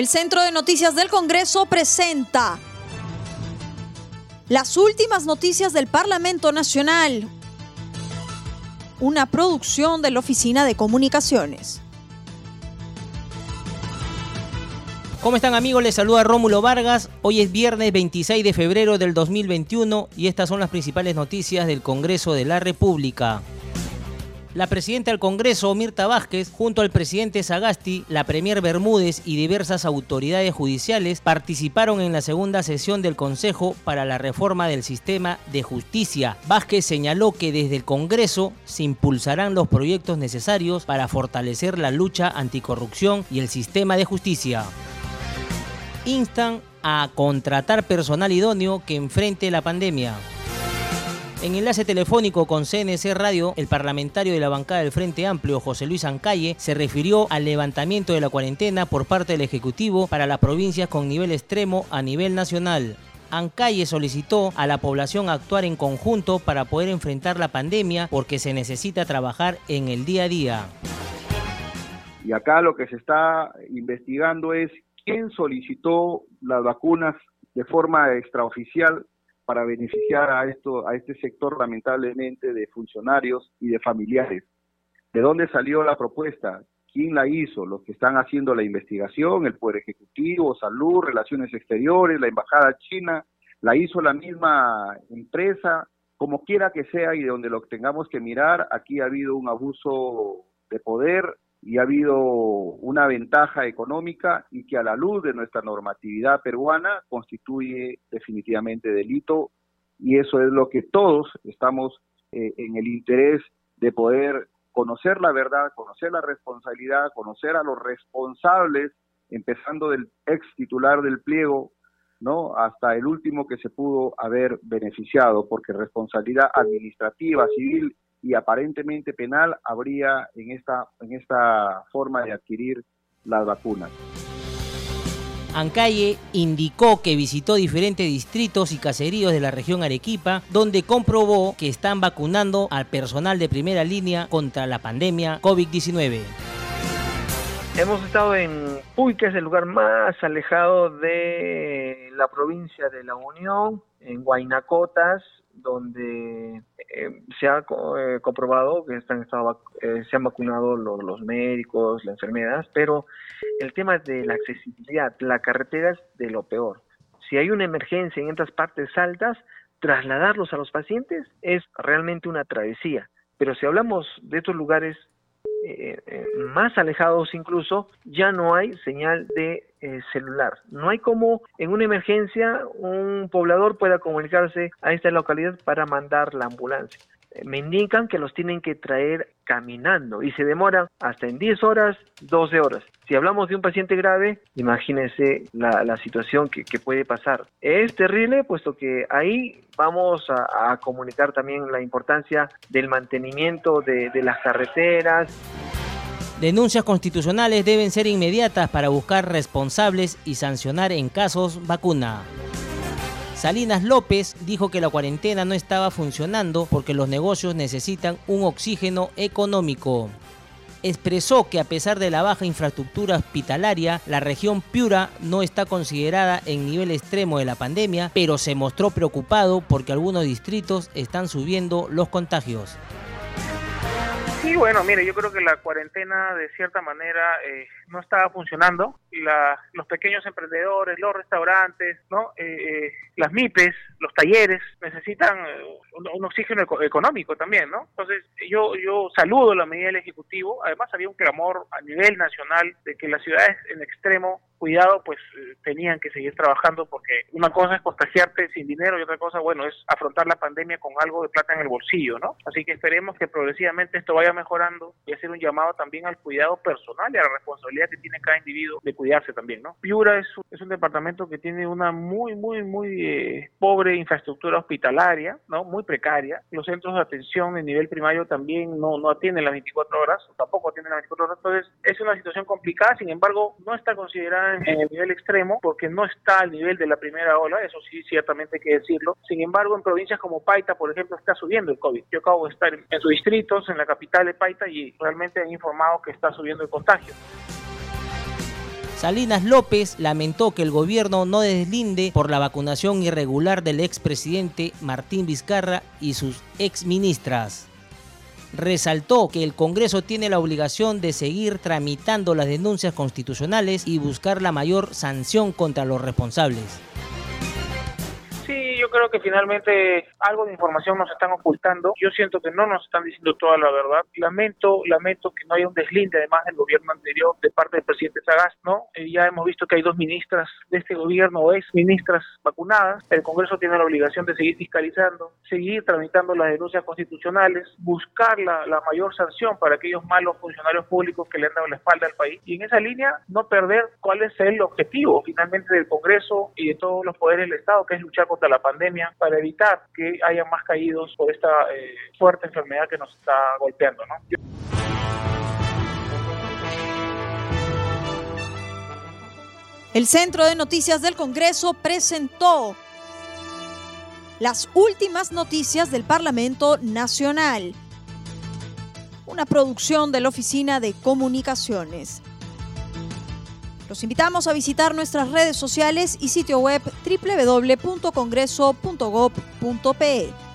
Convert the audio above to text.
El Centro de Noticias del Congreso presenta las últimas noticias del Parlamento Nacional, una producción de la Oficina de Comunicaciones. ¿Cómo están amigos? Les saluda Rómulo Vargas. Hoy es viernes 26 de febrero del 2021 y estas son las principales noticias del Congreso de la República. La presidenta del Congreso, Mirta Vázquez, junto al presidente Sagasti, la premier Bermúdez y diversas autoridades judiciales participaron en la segunda sesión del Consejo para la reforma del sistema de justicia. Vázquez señaló que desde el Congreso se impulsarán los proyectos necesarios para fortalecer la lucha anticorrupción y el sistema de justicia. Instan a contratar personal idóneo que enfrente la pandemia. En enlace telefónico con CNC Radio, el parlamentario de la bancada del Frente Amplio, José Luis Ancalle, se refirió al levantamiento de la cuarentena por parte del Ejecutivo para las provincias con nivel extremo a nivel nacional. Ancalle solicitó a la población actuar en conjunto para poder enfrentar la pandemia porque se necesita trabajar en el día a día. Y acá lo que se está investigando es quién solicitó las vacunas de forma extraoficial para beneficiar a esto a este sector lamentablemente de funcionarios y de familiares. ¿De dónde salió la propuesta? ¿Quién la hizo? Los que están haciendo la investigación, el Poder Ejecutivo, Salud, Relaciones Exteriores, la Embajada China, la hizo la misma empresa, como quiera que sea y de donde lo tengamos que mirar, aquí ha habido un abuso de poder y ha habido una ventaja económica y que a la luz de nuestra normatividad peruana constituye definitivamente delito y eso es lo que todos estamos eh, en el interés de poder conocer la verdad, conocer la responsabilidad, conocer a los responsables, empezando del ex titular del pliego, ¿no? hasta el último que se pudo haber beneficiado, porque responsabilidad administrativa, civil y aparentemente penal habría en esta, en esta forma de adquirir las vacunas. Ancalle indicó que visitó diferentes distritos y caseríos de la región Arequipa, donde comprobó que están vacunando al personal de primera línea contra la pandemia COVID-19. Hemos estado en Puy, que es el lugar más alejado de la provincia de La Unión, en Huaynacotas, donde eh, se ha eh, comprobado que están, eh, se han vacunado los, los, médicos, las enfermedades, pero el tema de la accesibilidad, la carretera es de lo peor. Si hay una emergencia en estas partes altas, trasladarlos a los pacientes es realmente una travesía. Pero si hablamos de estos lugares eh, eh, más alejados incluso, ya no hay señal de eh, celular. No hay como en una emergencia un poblador pueda comunicarse a esta localidad para mandar la ambulancia. Me indican que los tienen que traer caminando y se demoran hasta en 10 horas, 12 horas. Si hablamos de un paciente grave, imagínense la, situación que, puede pasar. Es terrible, puesto que ahí vamos a, comunicar también la importancia del mantenimiento de, de las carreteras. Denuncias constitucionales deben ser inmediatas para buscar responsables y sancionar en casos vacuna. Salinas López dijo que la cuarentena no estaba funcionando porque los negocios necesitan un oxígeno económico. Expresó que a pesar de la baja infraestructura hospitalaria, la región Piura no está considerada en nivel extremo de la pandemia, pero se mostró preocupado porque algunos distritos están subiendo los contagios. Sí, bueno, mire, yo creo que la cuarentena de cierta manera eh, no estaba funcionando. La, los pequeños emprendedores, los restaurantes, ¿no? Eh, eh, las MIPES, los talleres necesitan un, oxígeno económico también, ¿no? Entonces, yo yo saludo la medida del Ejecutivo. Además, había un clamor a nivel nacional de que las ciudades en extremo cuidado, pues tenían que seguir trabajando porque una cosa es contagiarte sin dinero y otra cosa, bueno, es afrontar la pandemia con algo de plata en el bolsillo, ¿no? Así que esperemos que progresivamente esto vaya mejorando y hacer un llamado también al cuidado personal y a la responsabilidad que tiene cada individuo de cuidarse también, ¿no? Piura es es un departamento que tiene una muy, muy, muy eh, pobre infraestructura hospitalaria, ¿no? Muy precaria. Los centros de atención de nivel primario también no, no atienden las 24 horas, tampoco atienden las 24 horas, entonces es una situación complicada, sin embargo, no está considerada en el nivel extremo porque no está al nivel de la primera ola, eso sí, ciertamente hay que decirlo. Sin embargo, en provincias como Paita, por ejemplo, está subiendo el COVID. Yo acabo de estar en sus distritos, en la capital de Paita, y realmente han informado que está subiendo el contagio. Salinas López lamentó que el gobierno no deslinde por la vacunación irregular del expresidente Martín Vizcarra y sus exministras. Resaltó que el Congreso tiene la obligación de seguir tramitando las denuncias constitucionales y buscar la mayor sanción contra los responsables creo que finalmente algo de información nos están ocultando. Yo siento que no nos están diciendo toda la verdad. Lamento, lamento que no haya un deslinde además del gobierno anterior de parte del presidente Sagaz, ¿no? Eh, ya hemos visto que hay dos ministras de este gobierno o ex ministras vacunadas. El Congreso tiene la obligación de seguir fiscalizando, seguir tramitando las denuncias constitucionales, buscar la, la mayor sanción para aquellos malos funcionarios públicos que le han dado la espalda al país. Y en esa línea, no perder cuál es el objetivo finalmente del Congreso y de todos los poderes del Estado, que es luchar contra la pandemia para evitar que haya más caídos por esta eh, fuerte enfermedad que nos está golpeando. ¿no? El Centro de Noticias del Congreso presentó las últimas noticias del Parlamento Nacional, una producción de la Oficina de Comunicaciones. Los invitamos a visitar nuestras redes sociales y sitio web www.congreso.gov.pe.